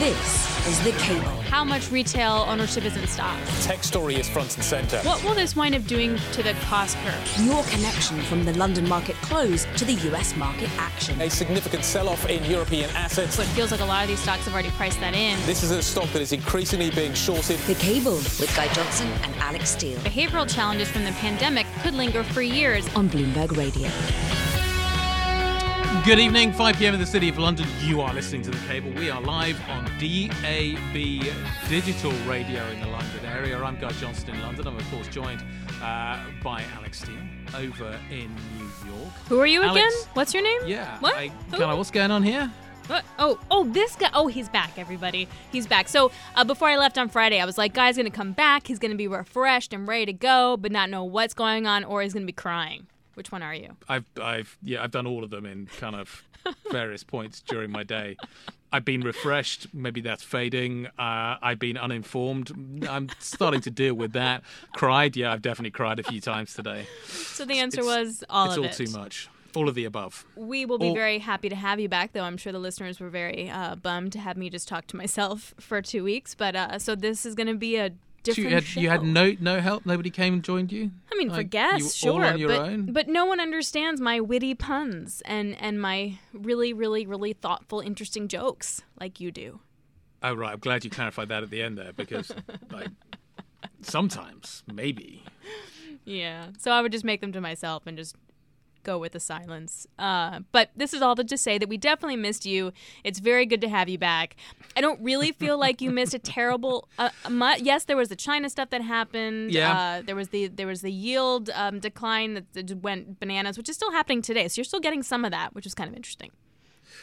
This is The Cable. How much retail ownership is in stock? Tech story is front and centre. What will this wind up doing to the cost curve? Your connection from the London market close to the US market action. A significant sell off in European assets. So it feels like a lot of these stocks have already priced that in. This is a stock that is increasingly being shorted. The Cable with Guy Johnson and Alix Steel Behavioral challenges from the pandemic could linger for years. on Bloomberg Radio. Good evening, 5 pm in the City of London. You are listening to The Cable. We are live on DAB Digital Radio in the London area. I'm Guy Johnson in London. I'm, of course, joined uh, by Alix Steel over in New York. Who are you again? What's your name? Yeah. What? I, what's going on here? What? Oh, oh, this guy. Oh, he's back, everybody. He's back. So uh, before I left on Friday, I was like, guy's gonna come back. He's gonna be refreshed and ready to go, but not know what's going on, or he's gonna be crying. Which one are you? I've, I've, yeah, I've done all of them in kind of various points during my day. I've been refreshed. Maybe that's fading. Uh, I've been uninformed. I'm starting to deal with that. Cried. Yeah, I've definitely cried a few times today. So the answer It's- was all it's of all it. too much. All of the above. We will be All- very happy to have you back, though. I'm sure the listeners were very uh, bummed to have me just talk to myself for two weeks. But uh, so this is going to be a So different you had you had no no help. Nobody came and joined you. I mean, for guests, sure, but own? but no one understands my witty puns and and my really, really, really thoughtful, interesting jokes like you do. Oh right, I'm glad you clarified that at the end there because like sometimes maybe. Yeah. So I would just make them to myself and just go with the silence. Uh, but this is all to just say that we definitely missed you. It's very good to have you back. I don't really feel like you missed a terrible. Uh, mu- yes, there was the China stuff that happened. Yeah. Uh, there was the there was the yield um, decline that, went bananas, which is still happening today. So you're still getting some of that, which is kind of interesting.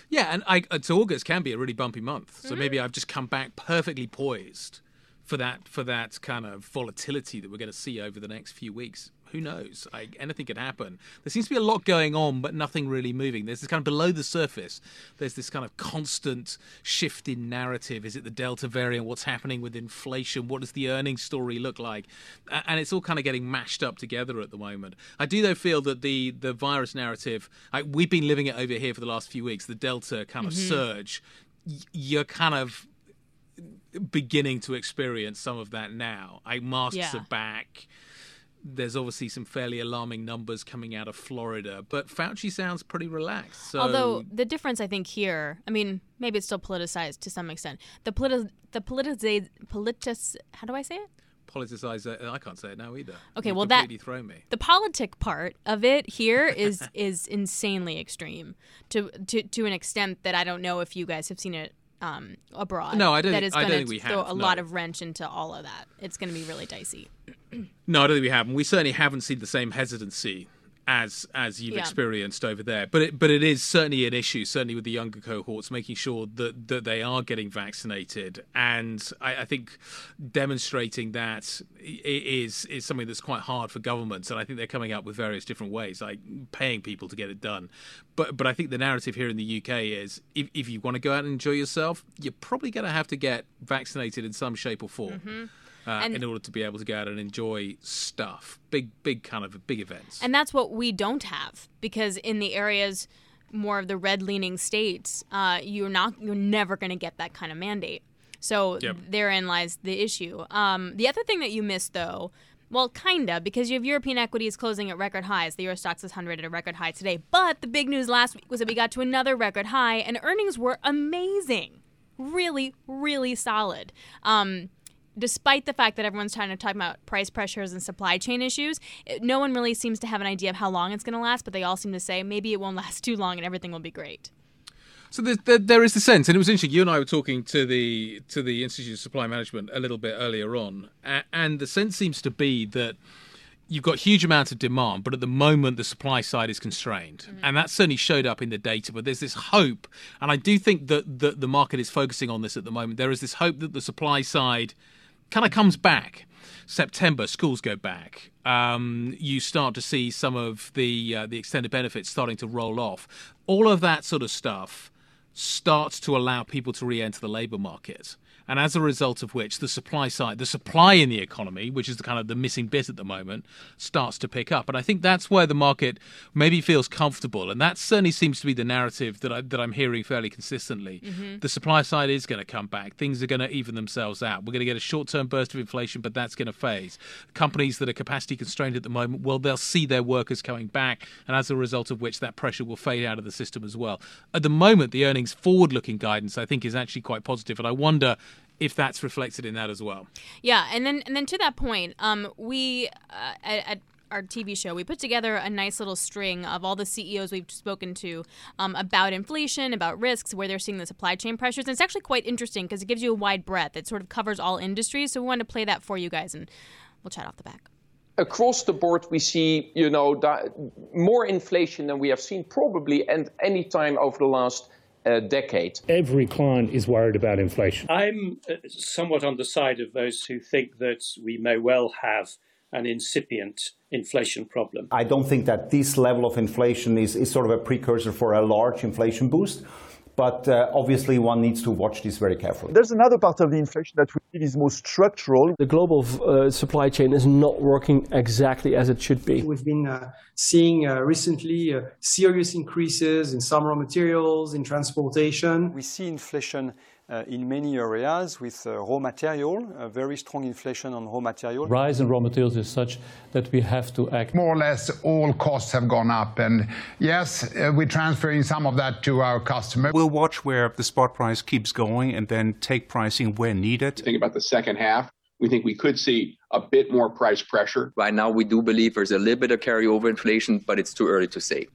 Yeah, and I, uh, so August can be a really bumpy month. Mm-hmm. So maybe I've just come back perfectly poised for that for that kind of volatility that we're going to see over the next few weeks. Who knows? Like anything could happen. There seems to be a lot going on, but nothing really moving. There's this kind of below the surface. There's this kind of constant shift in narrative. Is it the Delta variant? What's happening with inflation? What does the earnings story look like? And it's all kind of getting mashed up together at the moment. I do though feel that the the virus narrative. Like, we've been living it over here for the last few weeks. The Delta kind of mm-hmm. surge. You're kind of beginning to experience some of that now. Like masks Yeah. are back. There's obviously some fairly alarming numbers coming out of Florida, but Fauci sounds pretty relaxed. So Although the difference, I think here, I mean, maybe it's still politicized to some extent. The politi- the politize politis. How do I say it? politicize, uh, I can't say it now either. Okay, You've well, that- thrown me. the politic part of it here is is insanely extreme to to to an extent that I don't know if you guys have seen it um, abroad. No, I don't That is don't gonna throw have, a lot of wrench into all of that. It's going to be really dicey. No, I don't think we have, and we certainly haven't seen the same hesitancy as as you've Yeah. experienced over there. But it, but it is certainly an issue, certainly with the younger cohorts, making sure that that they are getting vaccinated, and I, I think demonstrating that is is something that's quite hard for governments, and I think they're coming up with various different ways, like paying people to get it done. But but I think the narrative here in the UK is if if you want to go out and enjoy yourself, you're probably going to have to get vaccinated in some shape or form Mm-hmm. And- in order to be able to go out and enjoy stuff, big, big kind of big events. And that's what we don't have because in the areas more of the red leaning states, uh, you're not you're never going to get that kind of mandate. So Yep. therein lies the issue. Um, the other thing that you missed though. Well, kinda, because you have European equities closing at record highs. The Euro Stoxx 600 at a record high today. But the big news last week was that we got to another record high, and earnings were amazing, really, really solid. Um, despite the fact that everyone's trying to talk about price pressures and supply chain issues, it- no one really seems to have an idea of how long it's going to last, but they all seem to say maybe it won't last too long and everything will be great. So there, there, there is the sense, and it was interesting. You and I were talking to the to the Institute of Supply Management a little bit earlier on, and the sense seems to be that you've got huge amounts of demand, but at the moment the supply side is constrained, mm-hmm. and that certainly showed up in the data. But there's this hope, and I do think that, that the market is focusing on this at the moment. There is this hope that the supply side kind of comes back. September, schools go back. Um, you start to see some of the uh, the extended benefits starting to roll off. All of that sort of stuff starts to allow people to re-enter the labour market. And as a result of which the supply side, the supply in the economy, which is the kind of the missing bit at the moment, starts to pick up. And I think that's where the market maybe feels comfortable, and that certainly seems to be the narrative that I, that I'm hearing fairly consistently. Mm-hmm. The supply side is going to come back. Things are going to even themselves out. We're going to get a short-term burst of inflation, but that's going to phase. Companies that are capacity constrained at the moment, well, they'll see their workers coming back, and as a result of which, that pressure will fade out of the system as well. At the moment, the earnings forward-looking guidance I think is actually quite positive, and I wonder if that's reflected in that as well. Yeah, and then and then to that point, um, we uh, at, at our TV show, we put together a nice little string of all the CEOs we've spoken to um, about inflation, about risks, where they're seeing the supply chain pressures. And it's actually quite interesting because it gives you a wide breadth. It sort of covers all industries. So we wanted to play that for you guys, and we'll chat off the back. Across the board, we see, you know, more inflation than we have seen probably at any time over the last a decade. Every client is worried about inflation. I'm uh, somewhat on the side of those who think that we may well have an incipient inflation problem. I don't think that this level of inflation is, is sort of a precursor for a large inflation boost. But uh, obviously, one needs to watch this very carefully. There's another part of the inflation that we think is more structural. The global uh, supply chain is not working exactly as it should be. We've been uh, seeing uh, recently uh, serious increases in some raw materials, in transportation. We see inflation in many areas with uh, raw material, a very strong inflation on raw material. Rise in raw materials is such that we have to act. More or less all costs have gone up, and yes, uh, we're transferring some of that to our customers. We'll watch where the spot price keeps going and then take pricing where needed. Think about the second half. We think we could see a bit more price pressure. Right now, we do believe there's a little bit of carryover inflation, but it's too early to say.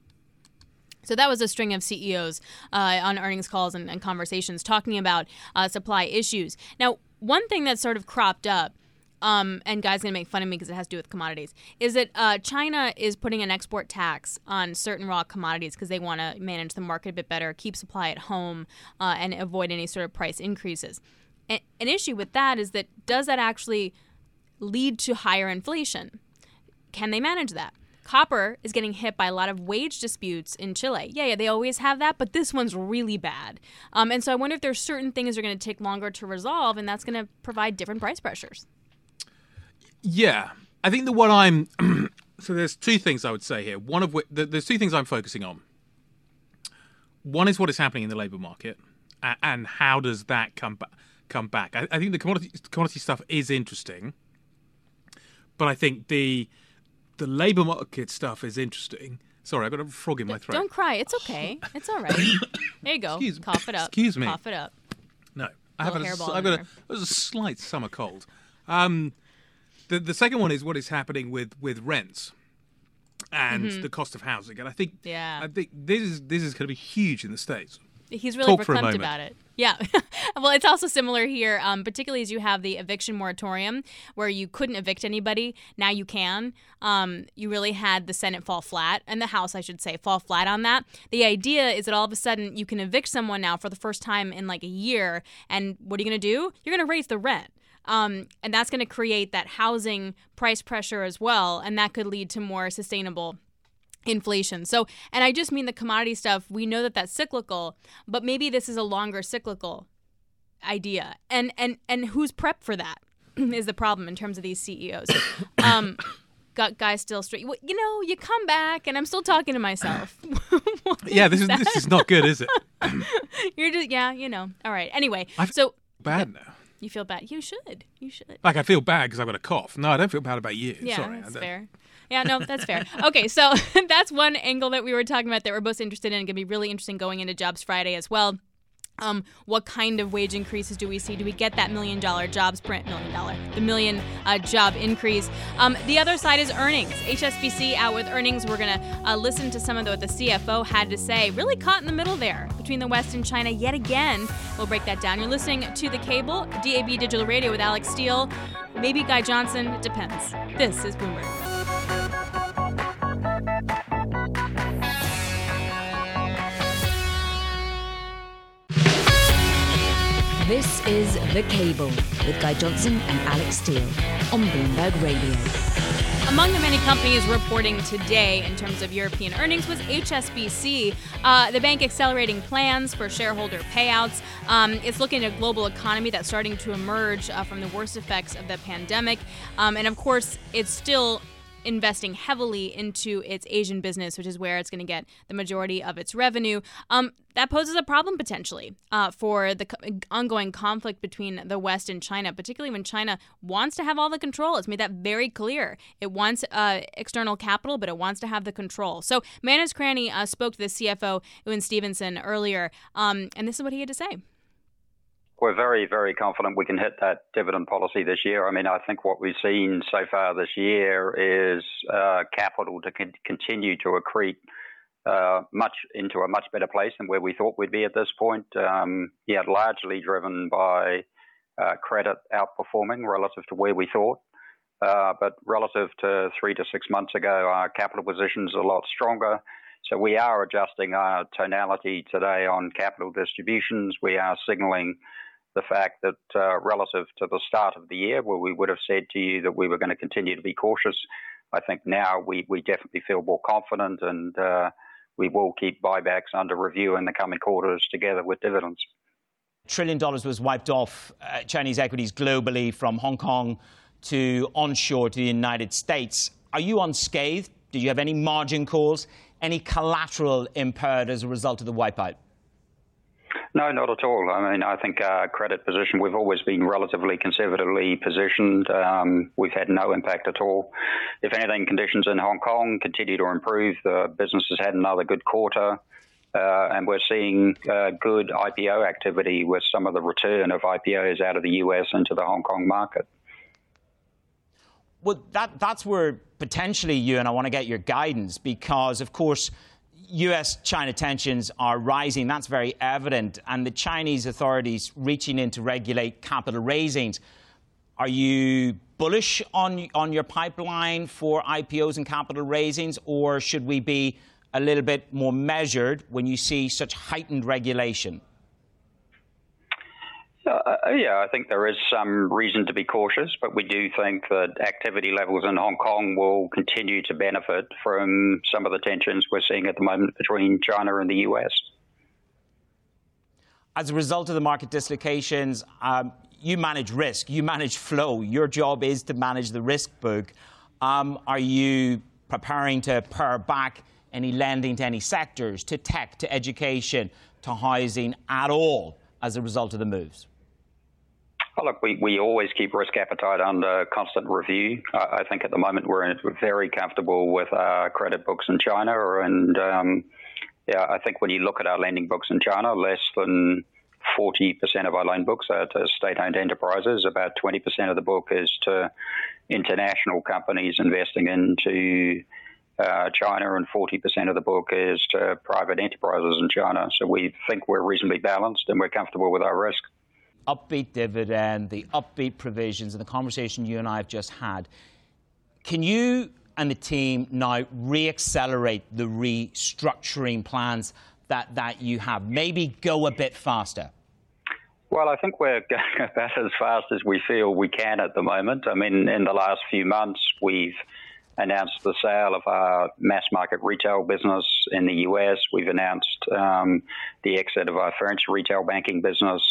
So that was a string of CEOs uh, on earnings calls and, and conversations talking about uh, supply issues. Now, one thing that sort of cropped up. Um, and guys gonna make fun of me because it has to do with commodities. Is that uh, China is putting an export tax on certain raw commodities because they want to manage the market a bit better, keep supply at home, uh, and avoid any sort of price increases. an issue with that is that does that actually lead to higher inflation? Can they manage that? Copper is getting hit by a lot of wage disputes in Chile. Yeah, yeah, they always have that, but this one's really bad. Um, and so I wonder if there's certain things that are going to take longer to resolve, and that's going to provide different price pressures. Yeah, I think the one I'm so there's two things I would say here. One of which there's two things I'm focusing on. One is what is happening in the labour market, and how does that come back? Come back. I, I think the commodity commodity stuff is interesting, but I think the the labour market stuff is interesting. Sorry, I got a frog in my throat. Don't cry. It's okay. It's all right. there you go. Excuse, Cough it up. Excuse me. Cough it up. No, I have a, I've got a, a, a slight summer cold. Um, the the second one is what is happening with with rents and mm-hmm. the cost of housing, and I think yeah, I think this is this is going to be huge in the states. He's really Talk about it. Yeah. well, it's also similar here, um, particularly as you have the eviction moratorium where you couldn't evict anybody. Now you can. Um, you really had the Senate fall flat, and the House, I should say, fall flat on that. The idea is that all of a sudden you can evict someone now for the first time in like a year. And what are you going to do? You're going to raise the rent. Um, and that's going to create that housing price pressure as well. And that could lead to more sustainable inflation. So, and I just mean the commodity stuff. We know that that's cyclical, but maybe this is a longer cyclical idea. And and and who's prepped for that is the problem in terms of these CEOs. Um, got guys still straight. You know, you come back, and I'm still talking to myself. yeah, this is that? this is not good, is it? You're just yeah, you know. All right. Anyway, I so bad now. You feel bad. You should. You should. Like I feel bad because I've got a cough. No, I don't feel bad about you. Yeah, Sorry. that's fair. Yeah, no, that's fair. Okay, so that's one angle that we were talking about that we're both interested in. Going to be really interesting going into Jobs Friday as well. Um, what kind of wage increases do we see? Do we get that million dollar jobs print? Million dollar, the million uh, job increase. Um, the other side is earnings. HSBC out with earnings. We're going to uh, listen to some of the, what the CFO had to say. Really caught in the middle there between the West and China yet again. We'll break that down. You're listening to the cable, DAB Digital Radio with Alix Steel, Maybe Guy Johnson. It depends. This is Bloomberg. This is The Cable with Guy Johnson and Alix Steel on Bloomberg Radio. Among the many companies reporting today in terms of European earnings was HSBC. Uh, the bank accelerating plans for shareholder payouts. Um, it's looking at a global economy that's starting to emerge uh, from the worst effects of the pandemic. Um, and of course, it's still investing heavily into its Asian business, which is where it's going to get the majority of its revenue. Um, that poses a problem potentially uh, for the co- ongoing conflict between the West and China, particularly when China wants to have all the control. It's made that very clear. It wants uh, external capital, but it wants to have the control. So Manus Cranny uh, spoke to the CFO, Ewen Stevenson, earlier, um, and this is what he had to say we're very, very confident we can hit that dividend policy this year. I mean, I think what we've seen so far this year is uh, capital to con- continue to accrete uh, much into a much better place than where we thought we'd be at this point. Um, yeah, largely driven by uh, credit outperforming relative to where we thought. Uh, but relative to three to six months ago, our capital position is a lot stronger. So we are adjusting our tonality today on capital distributions. We are signaling the fact that uh, relative to the start of the year, where we would have said to you that we were going to continue to be cautious, I think now we, we definitely feel more confident and uh, we will keep buybacks under review in the coming quarters together with dividends. Trillion dollars was wiped off uh, Chinese equities globally from Hong Kong to onshore to the United States. Are you unscathed? Did you have any margin calls, any collateral impaired as a result of the wipeout? No, not at all. I mean, I think our credit position, we've always been relatively conservatively positioned. Um, we've had no impact at all. If anything, conditions in Hong Kong continue to improve. The business has had another good quarter. Uh, and we're seeing uh, good IPO activity with some of the return of IPOs out of the US into the Hong Kong market. Well, that, that's where potentially you and I want to get your guidance because, of course, US China tensions are rising. That's very evident. And the Chinese authorities reaching in to regulate capital raisings. Are you bullish on, on your pipeline for IPOs and capital raisings, or should we be a little bit more measured when you see such heightened regulation? Uh, uh, yeah, I think there is some reason to be cautious, but we do think that activity levels in Hong Kong will continue to benefit from some of the tensions we're seeing at the moment between China and the US. As a result of the market dislocations, um, you manage risk, you manage flow. Your job is to manage the risk book. Um, are you preparing to pare back any lending to any sectors, to tech, to education, to housing at all as a result of the moves? Oh, look, we, we always keep risk appetite under constant review. I, I think at the moment we're, we're very comfortable with our credit books in China. And um, yeah, I think when you look at our lending books in China, less than 40% of our loan books are to state owned enterprises. About 20% of the book is to international companies investing into uh, China, and 40% of the book is to private enterprises in China. So we think we're reasonably balanced and we're comfortable with our risk upbeat dividend, the upbeat provisions, and the conversation you and I have just had. Can you and the team now re-accelerate the restructuring plans that, that you have? Maybe go a bit faster. Well, I think we're going about as fast as we feel we can at the moment. I mean, in the last few months, we've announced the sale of our mass market retail business in the US. We've announced um, the exit of our French retail banking business.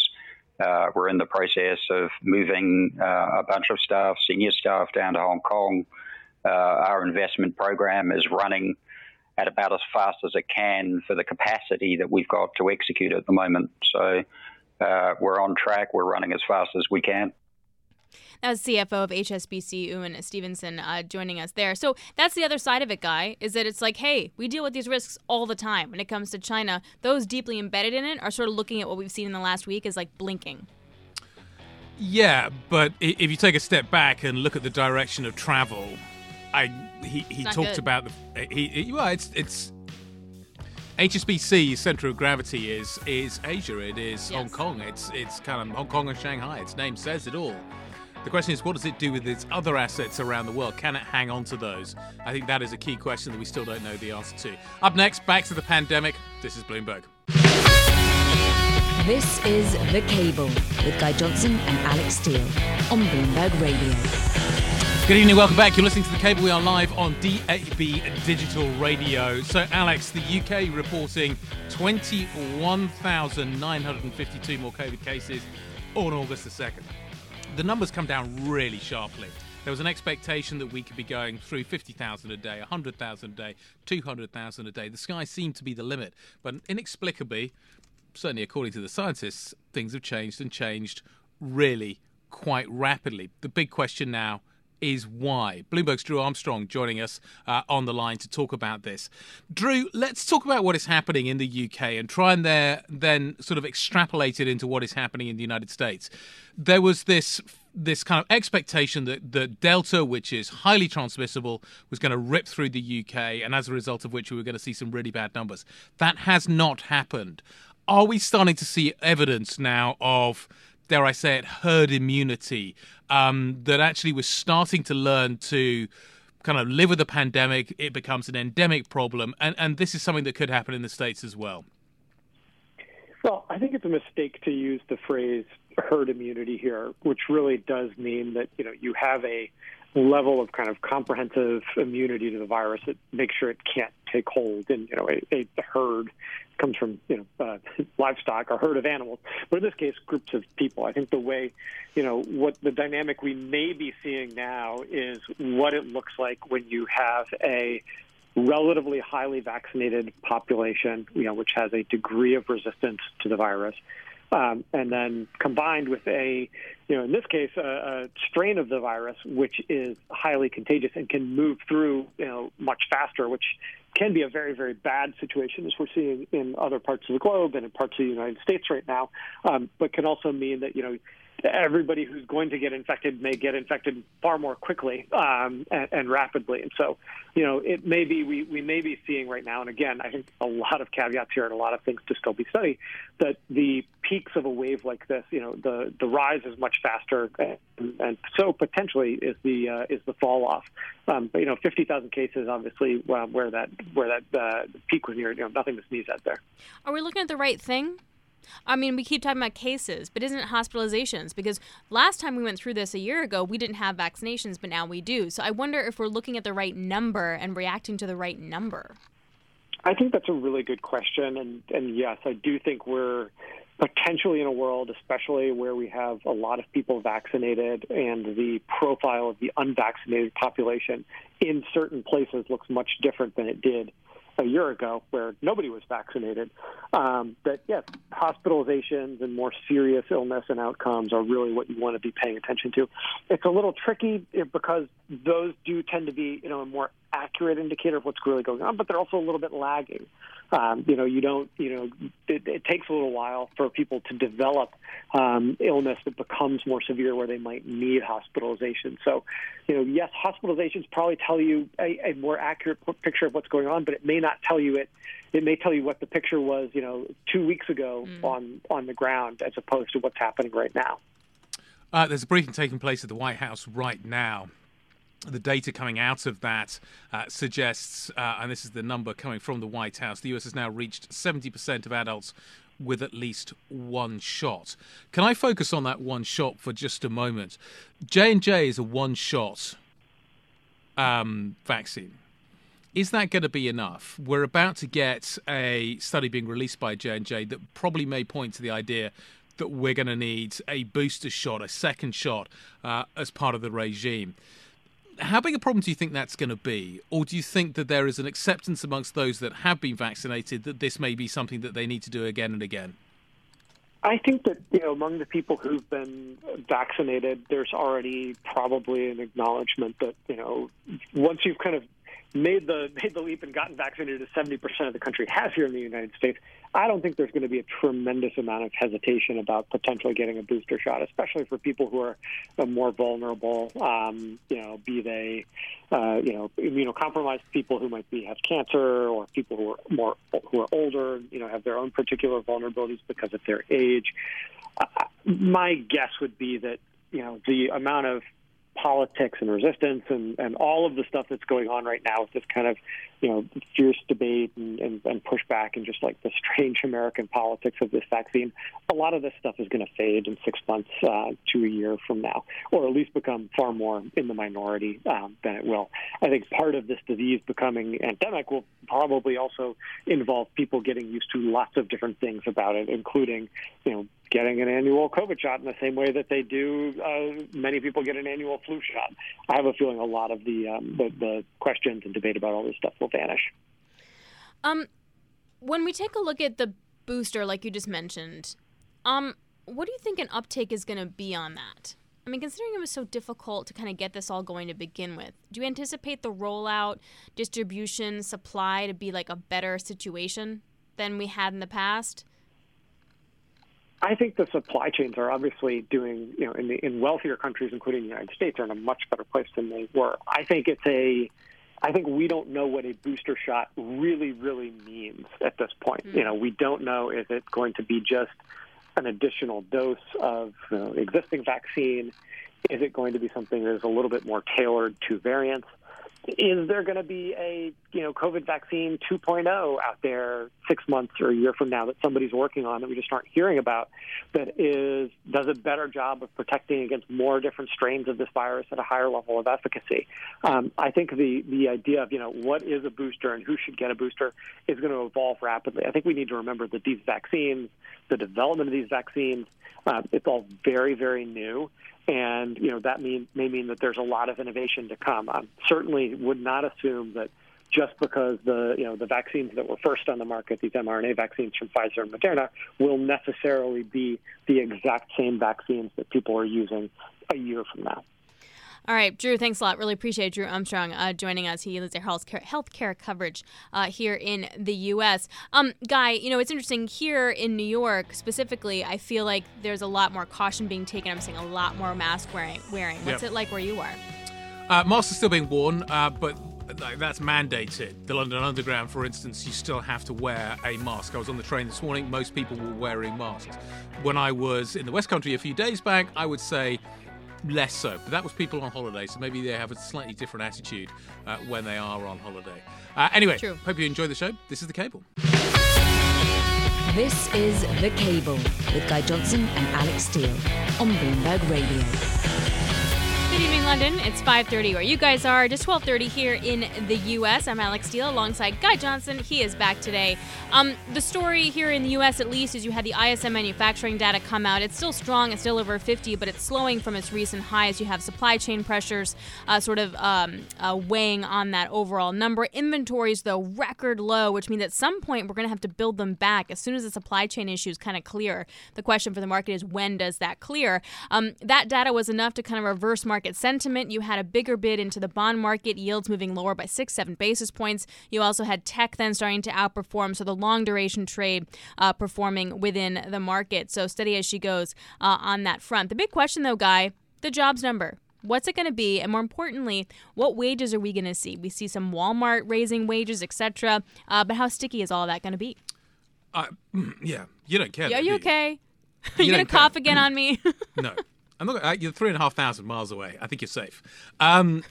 Uh, we're in the process of moving uh, a bunch of staff, senior staff, down to Hong Kong. Uh, our investment program is running at about as fast as it can for the capacity that we've got to execute at the moment. So uh, we're on track. We're running as fast as we can. That was CFO of HSBC, Ewen Stevenson, uh, joining us there. So that's the other side of it, Guy, is that it's like, hey, we deal with these risks all the time. When it comes to China, those deeply embedded in it are sort of looking at what we've seen in the last week as like blinking. Yeah, but if you take a step back and look at the direction of travel, I he, he talked good. about the he, he well it's it's HSBC's center of gravity is is Asia. It is yes. Hong Kong. It's it's kind of Hong Kong and Shanghai. Its name says it all. The question is, what does it do with its other assets around the world? Can it hang on to those? I think that is a key question that we still don't know the answer to. Up next, back to the pandemic. This is Bloomberg. This is The Cable with Guy Johnson and Alix Steel on Bloomberg Radio. Good evening, welcome back. You're listening to The Cable. We are live on DAB Digital Radio. So, Alix, the UK reporting 21,952 more COVID cases on August the 2nd. The numbers come down really sharply. There was an expectation that we could be going through 50,000 a day, 100,000 a day, 200,000 a day. The sky seemed to be the limit. But inexplicably, certainly according to the scientists, things have changed and changed really quite rapidly. The big question now is why. Bloomberg's Drew Armstrong joining us uh, on the line to talk about this. Drew, let's talk about what is happening in the UK and try and there, then sort of extrapolate it into what is happening in the United States. There was this this kind of expectation that the Delta, which is highly transmissible, was going to rip through the UK, and as a result of which we were going to see some really bad numbers. That has not happened. Are we starting to see evidence now of dare I say it, herd immunity um, that actually we're starting to learn to kind of live with the pandemic. It becomes an endemic problem, and and this is something that could happen in the states as well. Well, I think it's a mistake to use the phrase herd immunity here, which really does mean that you know you have a level of kind of comprehensive immunity to the virus that makes sure it can't take hold in you know a, a herd comes from you know uh, livestock or herd of animals, but in this case, groups of people. I think the way, you know, what the dynamic we may be seeing now is what it looks like when you have a relatively highly vaccinated population, you know, which has a degree of resistance to the virus. Um, and then combined with a, you know, in this case, a, a, strain of the virus which is highly contagious and can move through, you know, much faster, which can be a very, very bad situation, as we're seeing in other parts of the globe and in parts of the United States right now, um, but can also mean that, you know, everybody who's going to get infected may get infected far more quickly um, and, and, rapidly. And so, you know, it may be we, we may be seeing right now, and again, I think a lot of caveats here and a lot of things to still be studied, that the peaks of a wave like this, you know, the, the rise is much faster, and, and so potentially is the uh, is the fall off. Um, but you know, 50,000 cases, obviously, where that where that uh, peak was near, you know, nothing to sneeze at there. Are we looking at the right thing? I mean, we keep talking about cases, but isn't it hospitalizations? Because last time we went through this a year ago, we didn't have vaccinations, but now we do. So I wonder if we're looking at the right number and reacting to the right number. I think that's a really good question. And, and yes, I do think we're potentially in a world, especially where we have a lot of people vaccinated and the profile of the unvaccinated population in certain places looks much different than it did a year ago where nobody was vaccinated, um, that yes, hospitalizations and more serious illness and outcomes are really what you want to be paying attention to. It's a little tricky because those do tend to be, you know, a more accurate indicator of what's really going on, but they're also a little bit lagging. Um, you know, you don't, you know, it, it, takes a little while for people to develop um, illness that becomes more severe where they might need hospitalization. So, you know, yes, hospitalizations probably tell you a, a more accurate picture of what's going on, but it may not tell you it. It may tell you what the picture was, you know, two weeks ago mm. on on the ground, as opposed to what's happening right now. Uh, there's a briefing taking place at the White House right now the data coming out of that uh, suggests, uh, and this is the number coming from the White House, the US has now reached 70% of adults with at least one shot. Can I focus on that one shot for just a moment? J and J is a one-shot um, vaccine. Is that going to be enough? We're about to get a study being released by J and J that probably may point to the idea that we're going to need a booster shot, a second shot, uh, as part of the regime how big a problem do you think that's going to be? Or do you think that there is an acceptance amongst those that have been vaccinated that this may be something that they need to do again and again? I think that you know among the people who've been vaccinated, there's already probably an acknowledgement that you know once you've kind of made the made the leap and gotten vaccinated as 70% of the country has here in the United States, I don't think there's going to be a tremendous amount of hesitation about potentially getting a booster shot, especially for people who are more vulnerable. Um, you know, be they uh, you know immunocompromised people who might be have cancer or people who are more who are older. You know, have their own particular vulnerabilities because of their age. Uh, my guess would be that you know the amount of politics and resistance and, and all of the stuff that's going on right now with this kind of, you know, fierce debate and, and, and pushback and just like the strange American politics of this vaccine, a lot of this stuff is going to fade in six months uh, to a year from now, or at least become far more in the minority um, than it will. I think part of this disease becoming endemic will probably also involve people getting used to lots of different things about it, including, you know, getting an annual COVID shot in the same way that they do. Uh, many people get an annual flu shot. I have a feeling a lot of the, um, the the questions and debate about all this stuff will vanish. Um, when we take a look at the booster, like you just mentioned, um, what do you think an uptake is going to be on that? I mean, considering it was so difficult to kind of get this all going to begin with, do you anticipate the rollout, distribution, supply to be like a better situation than we had in the past? I think the supply chains are obviously doing, you know, in, the, in wealthier countries, including the United States, are in a much better place than they were. I think it's a, I think we don't know what a booster shot really, really means at this point. Mm. You know, we don't know if it's going to be just an additional dose of you know, existing vaccine. Is it going to be something that is a little bit more tailored to variants? Is there going to be a you know COVID vaccine 2.0 out there six months or a year from now that somebody's working on that we just aren't hearing about that is does a better job of protecting against more different strains of this virus at a higher level of efficacy? Um, I think the the idea of you know what is a booster and who should get a booster is going to evolve rapidly. I think we need to remember that these vaccines, the development of these vaccines, uh, it's all very very new and you know that mean, may mean that there's a lot of innovation to come. I certainly would not assume that just because the you know the vaccines that were first on the market, these mRNA vaccines from Pfizer and Moderna, will necessarily be the exact same vaccines that people are using a year from now. All right, Drew, thanks a lot. Really appreciate Drew Armstrong uh, joining us. He leads our healthcare, healthcare coverage uh, here in the U.S. Um, Guy, you know, it's interesting here in New York specifically, I feel like there's a lot more caution being taken. I'm seeing a lot more mask wearing. wearing. What's yep. it like where you are? Uh, masks are still being worn, uh, but that's mandated. The London Underground, for instance, you still have to wear a mask. I was on the train this morning, most people were wearing masks. When I was in the West Country a few days back, I would say less so. But that was people on holiday, so maybe they have a slightly different attitude uh, when they are on holiday. Uh, anyway, True. hope you enjoy the show. This is The Cable. This is The Cable with Guy Johnson and Alix Steel on Bloomberg Radio. Evening, London. It's 5:30 where you guys are. Just 12:30 here in the U.S. I'm Alix Steel alongside Guy Johnson. He is back today. Um, the story here in the U.S. at least is you had the ISM manufacturing data come out. It's still strong. It's still over 50, but it's slowing from its recent highs. You have supply chain pressures, uh, sort of um, uh, weighing on that overall number. Inventories though record low, which means at some point we're going to have to build them back as soon as the supply chain issues kind of clear. The question for the market is when does that clear? Um, that data was enough to kind of reverse market market sentiment. You had a bigger bid into the bond market, yields moving lower by six, seven basis points. You also had tech then starting to outperform, so the long duration trade uh, performing within the market. So steady as she goes uh, on that front. The big question, though, Guy, the jobs number. What's it going to be? And more importantly, what wages are we going to see? We see some Walmart raising wages, etc. Uh, but how sticky is all that going to be? Uh, yeah, you don't care. Are you okay? Are you, you going to cough again on me? no. I'm not. Uh, you're three and a half thousand miles away. I think you're safe. Um,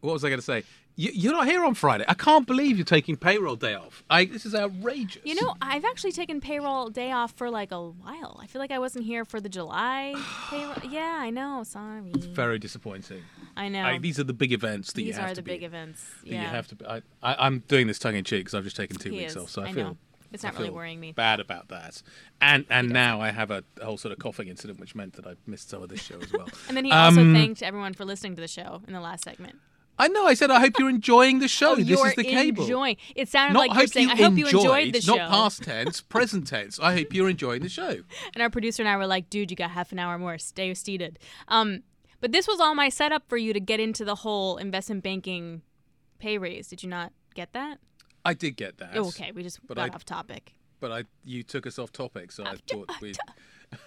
what was I going to say? You, are not here on Friday. I can't believe you're taking payroll day off. I, this is outrageous. You know, I've actually taken payroll day off for like a while. I feel like I wasn't here for the July payroll. Yeah, I know. Sorry. It's very disappointing. I know. I, these are the big events that these you have to. These are the big events. Yeah. you have to. Be, I, I, am doing this tongue in cheek because I've just taken two he weeks is. off, so I, I feel know. It's not really worrying me. Bad about that, and and now I have a, whole sort of coughing incident, which meant that I missed some of this show as well. and then he um, also thanked everyone for listening to the show in the last segment. I know. I said I hope you're enjoying the show. Oh, this is the cable. Enjoying. It sounded not like you're saying, you "I hope enjoyed, you enjoyed the show." Not past tense, present tense. I hope you're enjoying the show. And our producer and I were like, "Dude, you got half an hour more. Stay seated." Um, but this was all my setup for you to get into the whole investment banking pay raise. Did you not get that? I did get that. Oh, okay, we just but got I, off topic but I you took us off topic, so I thought we.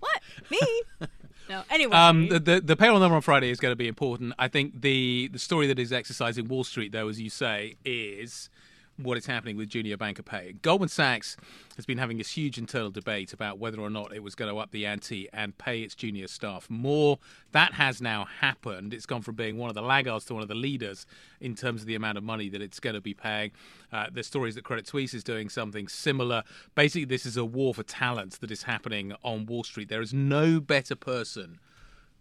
what me? no. Anyway, um, the, the, the payroll number on Friday is going to be important. I think the the story that is exercising Wall Street, though, as you say, is what is happening with junior banker pay. Goldman Sachs has been having this huge internal debate about whether or not it was going to up the ante and pay its junior staff more. That has now happened. It's gone from being one of the laggards to one of the leaders in terms of the amount of money that it's going to be paying. Uh, there's stories that Credit Suisse is doing something similar. Basically, this is a war for talent that is happening on Wall Street. There is no better person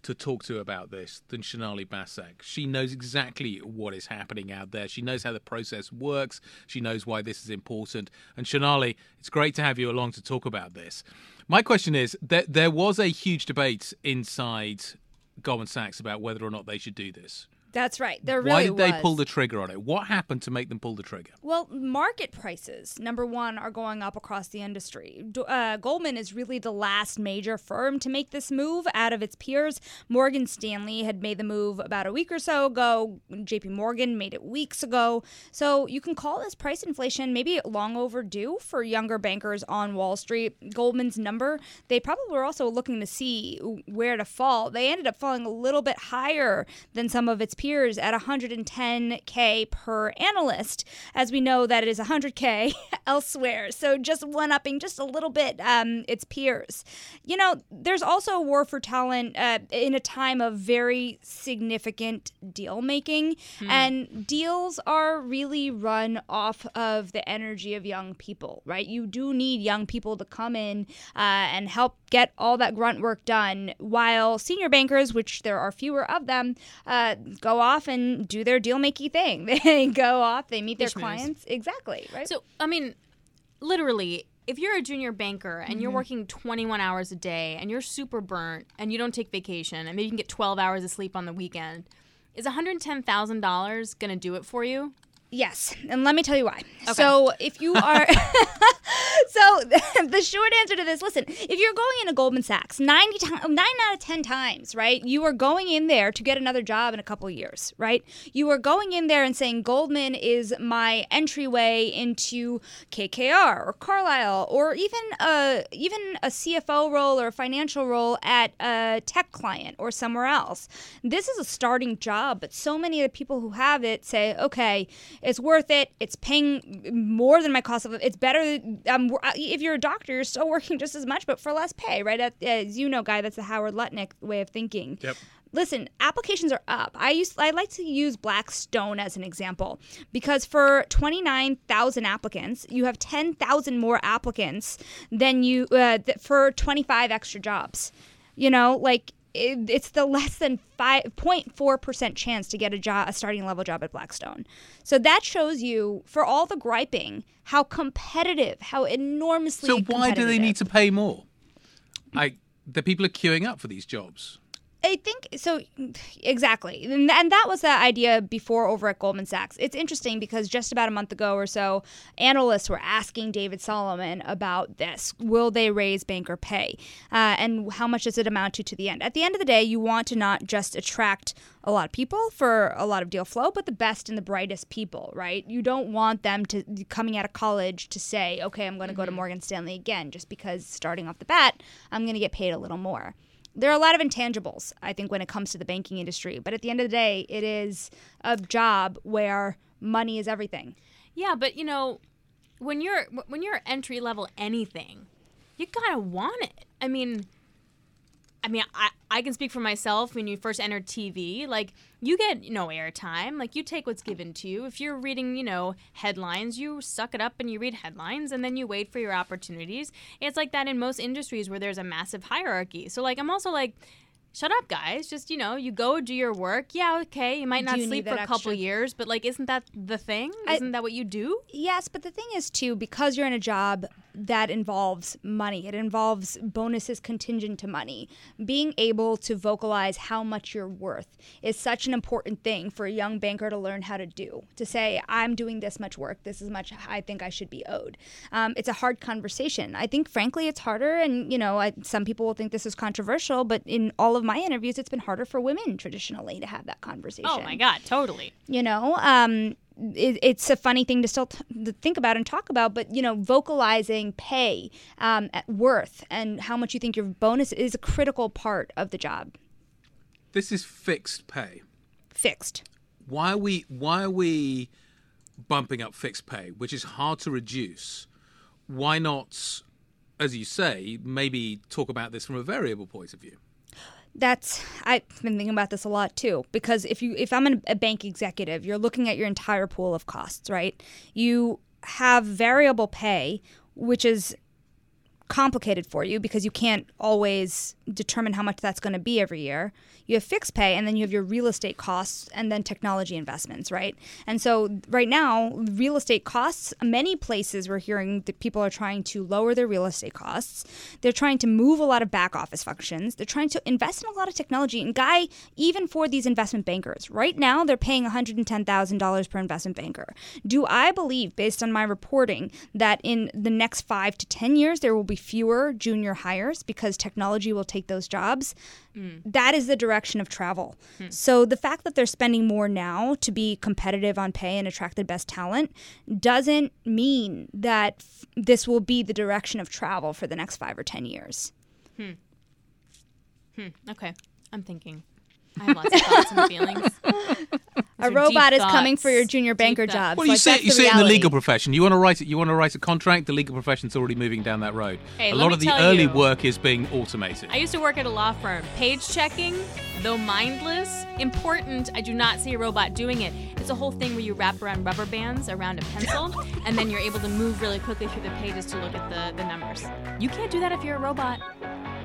to talk to about this than Sonali Basak. She knows exactly what is happening out there. She knows how the process works. She knows why this is important. And Sonali, it's great to have you along to talk about this. My question is that there was a huge debate inside Goldman Sachs about whether or not they should do this. That's right. There really Why did they was. pull the trigger on it? What happened to make them pull the trigger? Well, market prices, number one, are going up across the industry. Uh, Goldman is really the last major firm to make this move out of its peers. Morgan Stanley had made the move about a week or so ago. JP Morgan made it weeks ago. So you can call this price inflation maybe long overdue for younger bankers on Wall Street. Goldman's number, they probably were also looking to see where to fall. They ended up falling a little bit higher than some of its peers at 110K per analyst, as we know that it is 100K elsewhere. So just one upping just a little bit um, its peers. You know, there's also a war for talent uh, in a time of very significant deal making, Hmm. and deals are really run off of the energy of young people, right? You do need young people to come in uh, and help get all that grunt work done, while senior bankers, which there are fewer of them, uh, go off and do their deal making thing. They go off, they meet their Fish moves. clients. Exactly, right? So, I mean, literally, if you're a junior banker and you're Mhm. working 21 hours a day and you're super burnt and you don't take vacation and maybe you can get 12 hours of sleep on the weekend, is $110,000 going to do it for you? Yes, and let me tell you why. So, if you are, so the short answer to this, listen, if you're going into Goldman Sachs, ninety times, oh, nine out of ten times, right, you are going in there to get another job in a couple of years, right? You are going in there and saying Goldman is my entryway into KKR or Carlyle or even a even a CFO role or a financial role at a tech client or somewhere else. This is a starting job, but so many of the people who have it say, okay, it's worth it. It's paying more than my cost of it. It's better. Um, if you're a doctor, you're still working just as much, but for less pay, right? As you know, guy, that's the Howard Lutnick way of thinking. Yep. Listen, applications are up. I use I like to use Blackstone as an example because for 29,000 applicants, you have 10,000 more applicants than you uh, th- for 25 extra jobs. You know, like it, it's the less than 5.4% chance to get a job a starting level job at Blackstone. So that shows you for all the griping how competitive, how enormously So why do they need to pay more? I the people are queuing up for these jobs. I think so. Exactly, and, and that was the idea before over at Goldman Sachs. It's interesting because just about a month ago or so, analysts were asking David Solomon about this: Will they raise banker pay, uh, and how much does it amount to to the end? At the end of the day, you want to not just attract a lot of people for a lot of deal flow, but the best and the brightest people, right? You don't want them to coming out of college to say, "Okay, I'm going to go to Morgan Stanley again," just because starting off the bat, I'm going to get paid a little more there are a lot of intangibles, I think, when it comes to the banking industry. But at the end of the day, it is a job where money is everything. Yeah, but you know, when you're when you're entry level anything, you gotta want it. I mean, I mean, I, I can speak for myself. When you first enter TV, like you get no airtime. Like you take what's given to you. If you're reading, you know, headlines, you suck it up and you read headlines, and then you wait for your opportunities. It's like that in most industries where there's a massive hierarchy. So like, I'm also like. Shut up, guys. Just, you know, you go do your work. Yeah, okay. You might not you sleep for a couple extra- years, but like, isn't that the thing? Isn't that what you do? Yes, but the thing is, too, because you're in a job that involves money, it involves bonuses contingent to money. Being able to vocalize how much you're worth is such an important thing for a young banker to learn how to do. To say, I'm doing this much work, this is much I think I should be owed. Um, it's a hard conversation. I think, frankly, it's harder, and, you know, I, some people will think this is controversial, but in all of my interviews, it's been harder for women traditionally to have that conversation. Oh my God, totally. You know, um, it, it's a funny thing to still t- to think about and talk about, but you know, vocalizing pay, um, at worth, and how much you think your bonus is a critical part of the job. This is fixed pay. Fixed. Why are we why are we bumping up fixed pay, which is hard to reduce, why not, as you say, maybe talk about this from a variable point of view? That's I've been thinking about this a lot too because if you if I'm an, a bank executive, you're looking at your entire pool of costs, right? You have variable pay, which is complicated for you because you can't always determine how much that's going to be every year. You have fixed pay and then you have your real estate costs and then technology investments, right? And so right now, real estate costs, many places we're hearing that people are trying to lower their real estate costs. They're trying to move a lot of back office functions. They're trying to invest in a lot of technology. And Guy, even for these investment bankers, right now they're paying $110,000 per investment banker. Do I believe, based on my reporting, that in the next five to 10 years there will be fewer junior hires because technology will take those jobs? Mm. That is the direction of travel. Hmm. So the fact that they're spending more now to be competitive on pay and attract the best talent doesn't mean that f- this will be the direction of travel for the next five or ten years. Hmm. Hmm. Okay, I'm thinking. I have lots of thoughts and feelings. a robot is coming for your junior banker job. Well, you like, it. you see it in the legal profession. You want to write it. You want to write a contract. The legal profession's already moving down that road. Hey, a lot of the early you, work is being automated. I used to work at a law firm. Page checking, though mindless, important. I do not see a robot doing it. It's a whole thing where you wrap around rubber bands around a pencil, and then you're able to move really quickly through the pages to look at the, the numbers. You can't do that if you're a robot.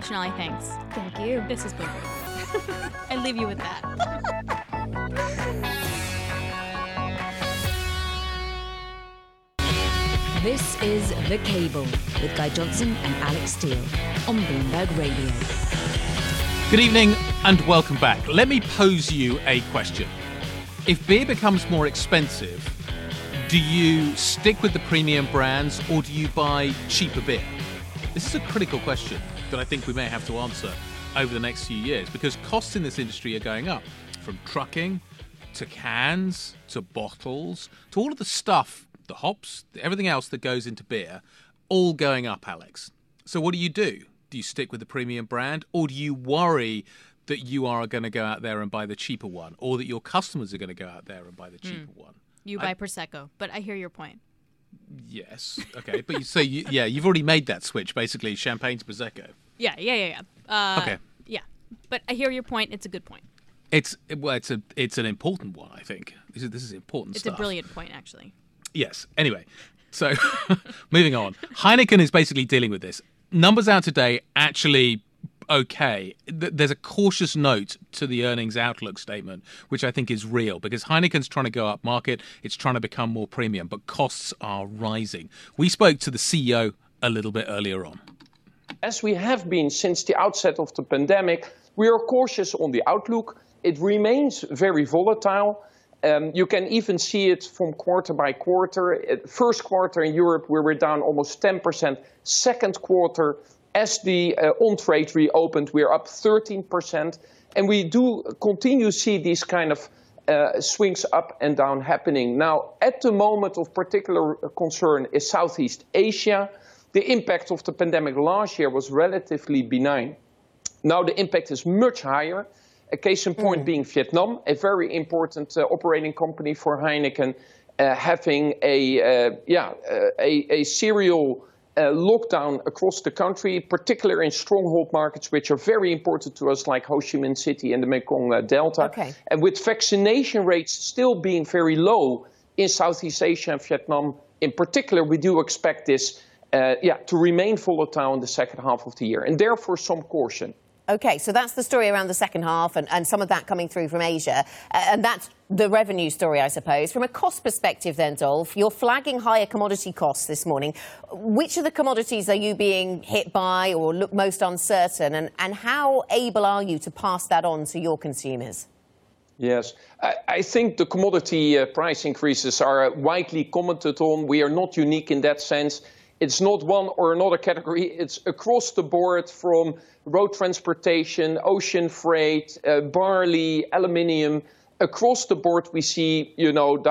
Sonali, thanks. Thank you. This has been I leave you with that. This is The Cable with Guy Johnson and Alix Steel on Bloomberg Radio. Good evening and welcome back. Let me pose you a question. If beer becomes more expensive, do you stick with the premium brands or do you buy cheaper beer? This is a critical question that I think we may have to answer over the next few years because costs in this industry are going up from trucking to cans to bottles to all of the stuff, the hops, everything else that goes into beer, all going up, Alix. So, what do you do? Do you stick with the premium brand or do you worry that you are going to go out there and buy the cheaper one or that your customers are going to go out there and buy the hmm. cheaper mm. one? You buy I, Prosecco, but I hear your point. Yes. Okay. but you say, you, yeah, you've already made that switch, basically, champagne to Prosecco. Yeah, yeah, yeah, yeah. Uh, okay. Yeah, but I hear your point. It's a good point. It's well, it's a it's an important one. I think this is this is important. It's stuff. a brilliant point, actually. Yes. Anyway, so moving on. Heineken is basically dealing with this. Numbers out today actually okay. There's a cautious note to the earnings outlook statement, which I think is real because Heineken's trying to go up market. It's trying to become more premium, but costs are rising. We spoke to the CEO a little bit earlier on. As we have been since the outset of the pandemic, we are cautious on the outlook. It remains very volatile. Um, you can even see it from quarter by quarter. First quarter in Europe, where we were down almost 10%. Second quarter, as the uh, on-trade reopened, we're up 13%. And we do continue to see these kind of uh, swings up and down happening. Now, at the moment of particular concern is Southeast Asia. The impact of the pandemic last year was relatively benign. Now the impact is much higher. A case in point mm. being Vietnam, a very important uh, operating company for Heineken, uh, having a, uh, yeah, uh, a, a, serial lockdown across the country, particularly in stronghold markets, which are very important to us, like Ho Chi Minh City and the Mekong uh, Delta. Okay. And with vaccination rates still being very low in Southeast Asia and Vietnam in particular, we do expect this uh, yeah, to remain volatile in the second half of the year, and therefore some caution. Okay, so that's the story around the second half, and, and some of that coming through from Asia. Uh, and that's the revenue story, I suppose. From a cost perspective, then, Dolf, you're flagging higher commodity costs this morning. Which of the commodities are you being hit by or look most uncertain, and, and how able are you to pass that on to your consumers? Yes, I, think the commodity uh, price increases are widely commented on. We are not unique in that sense. It's not one or another category. It's across the board from road transportation, ocean freight, uh, barley, aluminium. Across the board, we see, you know,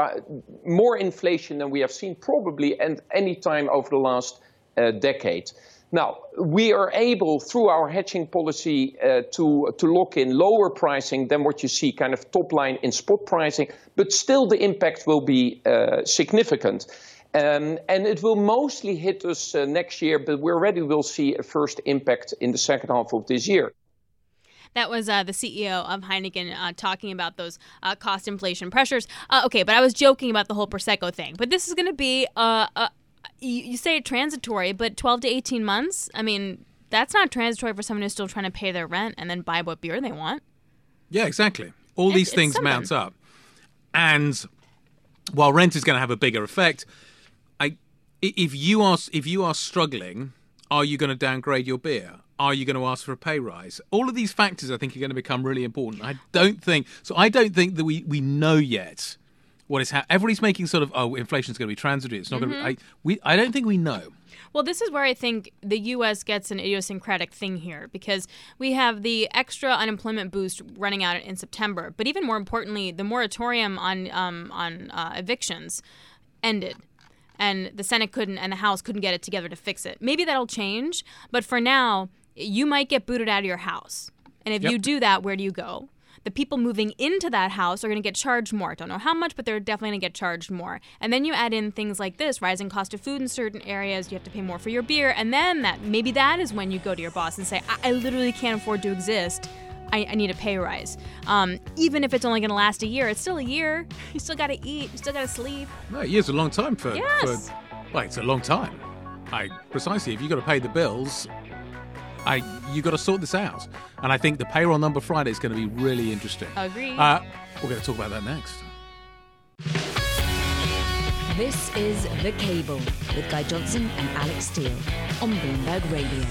more inflation than we have seen probably at any time over the last uh, decade. Now, we are able, through our hedging policy, uh, to, to lock in lower pricing than what you see kind of top line in spot pricing, but still the impact will be uh, significant. Um, and it will mostly hit us uh, next year, but we already will see a first impact in the second half of this year. That was uh, the CEO of Heineken uh, talking about those uh, cost inflation pressures. Uh, okay, but I was joking about the whole Prosecco thing. But this is going to be, uh, uh, you, say transitory, but 12 to 18 months? I mean, that's not transitory for someone who's still trying to pay their rent and then buy what beer they want. Yeah, exactly. All It- these it's things mount up. And while rent is going to have a bigger effect, i- if you are if you are struggling, are you going to downgrade your beer? Are you going to ask for a pay rise? All of these factors, I think, are going to become really important. I don't think so. I don't think that we, we know yet what is happening. Everybody's making sort of oh, inflation's going to be transitory. It's not going to be. I, we I don't think we know. Well, this is where I think the U.S. gets an idiosyncratic thing here because we have the extra unemployment boost running out in September, but even more importantly, the moratorium on um, on uh, evictions ended, and the Senate couldn't and the House couldn't get it together to fix it. Maybe that'll change, but for now, you might get booted out of your house, and if Yep. you do that, where do you go? The people moving into that house are going to get charged more. I don't know how much, but they're definitely going to get charged more. And then you add in things like this rising cost of food in certain areas, you have to pay more for your beer. And then that maybe that is when you go to your boss and say, I, I literally can't afford to exist. I, I need a pay rise. Um, even if it's only going to last a year, it's still a year. You still got to eat, you still got to sleep. No, a year's a long time for. Yes. for well, it's a long time. I precisely. If you got to pay the bills, I you got to sort this out. And I think the payroll number Friday is going to be really interesting. Agreed. Uh, we're going to talk about that next. This is The Cable with Guy Johnson and Alix Steel on Bloomberg Radio.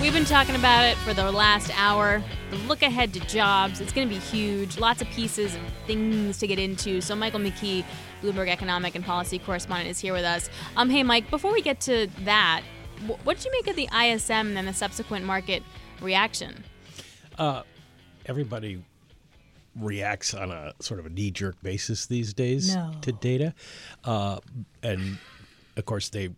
We've been talking about it for the last hour. The look ahead to jobs, it's going to be huge. Lots of pieces and things to get into. So, Michael McKee, Bloomberg economic and policy correspondent, is here with us. Um, hey, Mike, before we get to that, wh- what did you make of the ISM and the subsequent market reaction? Uh, everybody reacts on a sort of a knee jerk basis these days No. to data. Uh, and of course, they.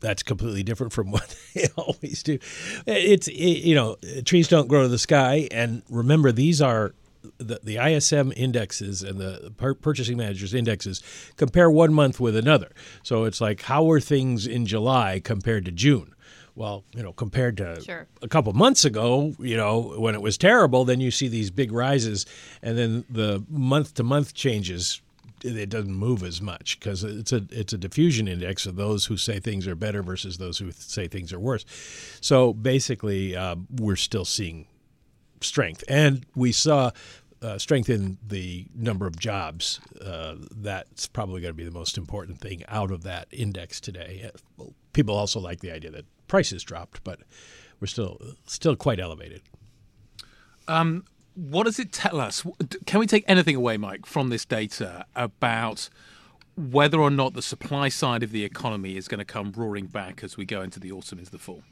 That's completely different from what they always do. It's it, you know trees don't grow to the sky, and remember these are the, the ISM indexes and the pur- purchasing managers indexes compare one month with another. So it's like how are things in July compared to June? Well, you know, compared to Sure. a couple months ago, you know, when it was terrible, then you see these big rises, and then the month to month changes. It doesn't move as much because it's a it's a diffusion index of those who say things are better versus those who say things are worse. So basically, uh, we're still seeing strength, and we saw uh, strength in the number of jobs. Uh, that's probably going to be the most important thing out of that index today. Uh, People also like the idea that prices dropped, but we're still still quite elevated. Um, what does it tell us? Can we take anything away, Mike, from this data about whether or not the supply side of the economy is going to come roaring back as we go into the autumn into the fall?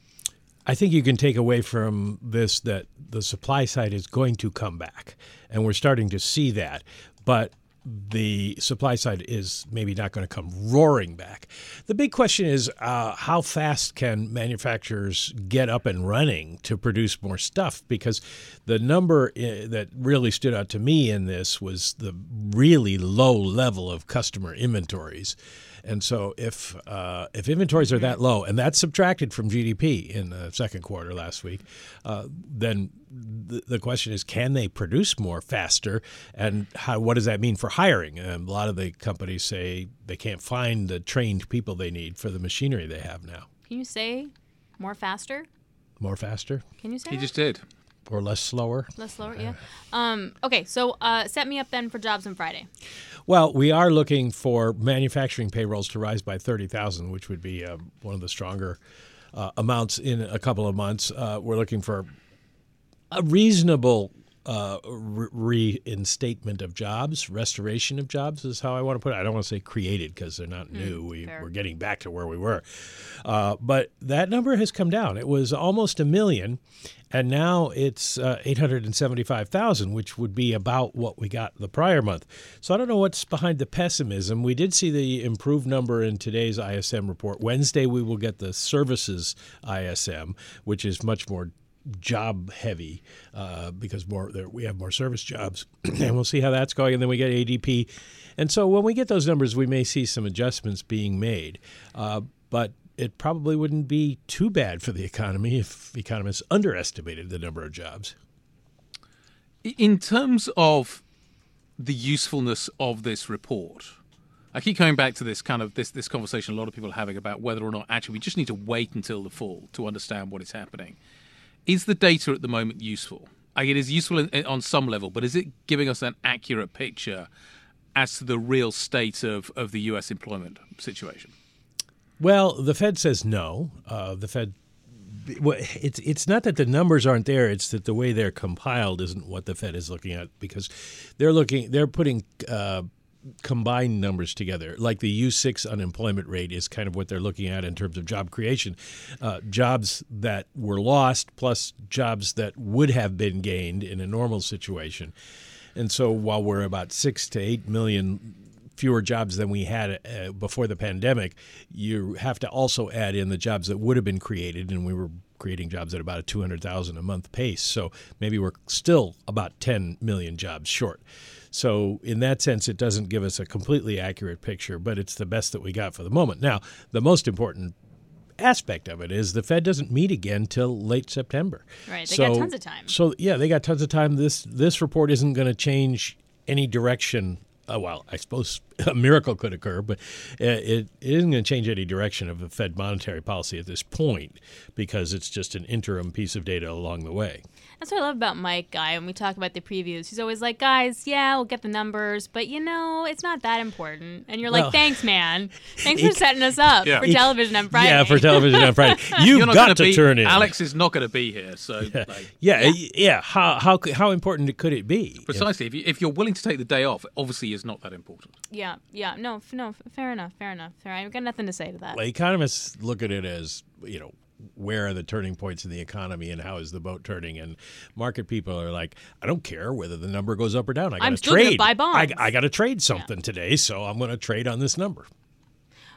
I think you can take away from this that the supply side is going to come back, and we're starting to see that. But the supply side is maybe not going to come roaring back. The big question is uh, how fast can manufacturers get up and running to produce more stuff? Because the number uh, that really stood out to me in this was the really low level of customer inventories. And so, if uh, if inventories are that low, and that's subtracted from GDP in the second quarter last week, uh, then the, the question is, can they produce more faster? And how, what does that mean for hiring? Um, a lot of the companies say they can't find the trained people they need for the machinery they have now. Can you say more faster? More faster Can you say He that? just did. Or less slower? less slower? Yeah. Um, okay, so uh, set me up then for jobs on Friday. Well, we are looking for manufacturing payrolls to rise by 30,000, which would be uh, one of the stronger uh, amounts in a couple of months. Uh, we're looking for a reasonable uh, re- reinstatement of jobs, restoration of jobs is how I want to put it. I don't want to say created because they're not new. We, we're getting back to where we were. Uh, but that number has come down. It was almost a million, and now it's uh, 875,000, which would be about what we got the prior month. So I don't know what's behind the pessimism. We did see the improved number in today's ISM report. Wednesday, we will get the services ISM, which is much more job heavy uh, because more there, we have more service jobs, and we'll see how that's going. And then we get ADP, and so when we get those numbers, we may see some adjustments being made. Uh, but it probably wouldn't be too bad for the economy if economists underestimated the number of jobs. In terms of the usefulness of this report, I keep coming back to this kind of this this conversation a lot of people are having about whether or not actually we just need to wait until the fall to understand what is happening. Is the data at the moment useful? It is useful in, on some level, but is it giving us an accurate picture as to the real state of, of the U.S. employment situation? Well, the Fed says no. Uh, the Fed, it's it's not that the numbers aren't there; it's that the way they're compiled isn't what the Fed is looking at because they're looking they're putting. Uh, combined numbers together. Like the U6 unemployment rate is kind of what they're looking at in terms of job creation. Uh, jobs that were lost plus jobs that would have been gained in a normal situation. And so while we're about six to eight million fewer jobs than we had uh, before the pandemic, you have to also add in the jobs that would have been created, and we were creating jobs at about a 200,000 a month pace. So maybe we're still about 10 million jobs short. So, in that sense, it doesn't give us a completely accurate picture, but it's the best that we got for the moment. Now, the most important aspect of it is the Fed doesn't meet again till late September. Right, they so, got tons of time. So, yeah, they got tons of time. This this report isn't going to change any direction uh, well, I suppose a miracle could occur, but uh, it, it isn't going to change any direction of the Fed monetary policy at this point because it's just an interim piece of data along the way. That's what I love about Mike Guy when we talk about the previews. He's always like, guys, yeah, we'll get the numbers, but you know, it's not that important. And you're Well, like, thanks, man. Thanks for setting us up Yeah. for television on Friday. Yeah, for television on Friday. You've You're not got gonna be- turn in. Alix is not going to be here, so like, Yeah, yeah. How how how important could it be? precisely. If, you, if you're willing to take the day off, obviously is not that important. Yeah, yeah. Yeah. No, f- no, f- fair enough, fair enough. Fair. I've got nothing to say to that. Well, economists look at it as you know where are the turning points in the economy and how is the boat turning and market people are like i don't care whether the number goes up or down i got I'm to trade buy bonds. i, I got to trade something today so i'm going to trade on this number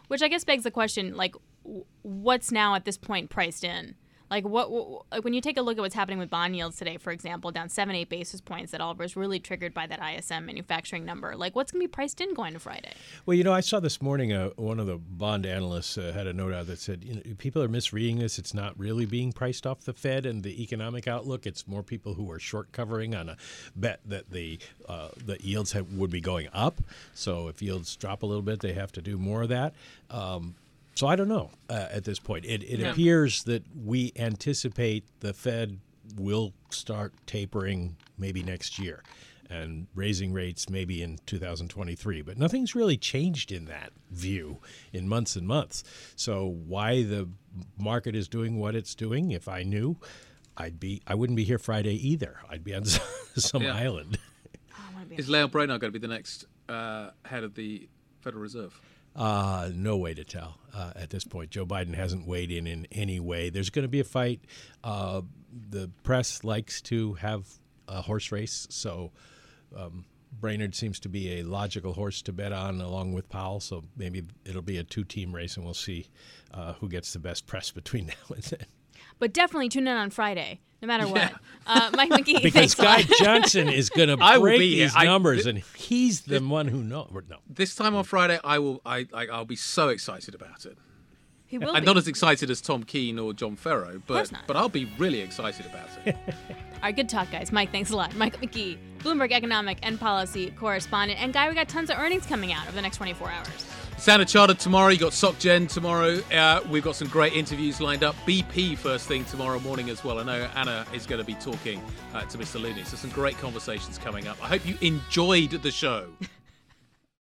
Which I guess begs the question, like, w- what's now at this point priced in? Like, what, w like when you take a look at what's happening with bond yields today, for example, down seven, eight basis points, that all was really triggered by that ISM manufacturing number. Like, what's going to be priced in going to Friday? well you know i saw this morning uh, one of the bond analysts uh, had a note out that said you know, people are misreading this it's not really being priced off the fed and the economic outlook it's more people who are short covering on a bet that the uh, the yields have, would be going up so if yields drop a little bit they have to do more of that um, so I don't know uh, at this point. It, it Yeah. appears that we anticipate the Fed will start tapering maybe next year and raising rates maybe in 2023. But nothing's really changed in that view in months and months. So why the market is doing what it's doing, if I knew, I'd be I wouldn't be here Friday either. I'd be on some Yeah. island. Is Lael Brainard going to be the next uh, head of the Federal Reserve? Uh, no way to tell uh, at this point. Joe Biden hasn't weighed in in any way. There's going to be a fight. Uh, the press likes to have a horse race, so um, Brainard seems to be a logical horse to bet on along with Powell. So maybe it'll be a two-team race, and we'll see uh, who gets the best press between now and then. But definitely tune in on Friday, no matter what. Uh, Mike McKee, Because thanks Guy. Johnson is going to break be these I- numbers, and he's the one who knows. No, This time on Friday, I will. I, I I'll be so excited about it. He will I'm be. not as excited as Tom Keene or John Ferro, but but I'll be really excited about it. All right, good talk, guys. Mike, thanks a lot. Michael McKee, Bloomberg economic and policy correspondent. And Guy, we got tons of earnings coming out over the next 24 hours. Standard Chartered tomorrow. You got SocGen tomorrow. Uh, we've got some great interviews lined up. BP first thing tomorrow morning as well. I know Anna is going to be talking uh, to Mr. Looney. So some great conversations coming up. I hope you enjoyed the show.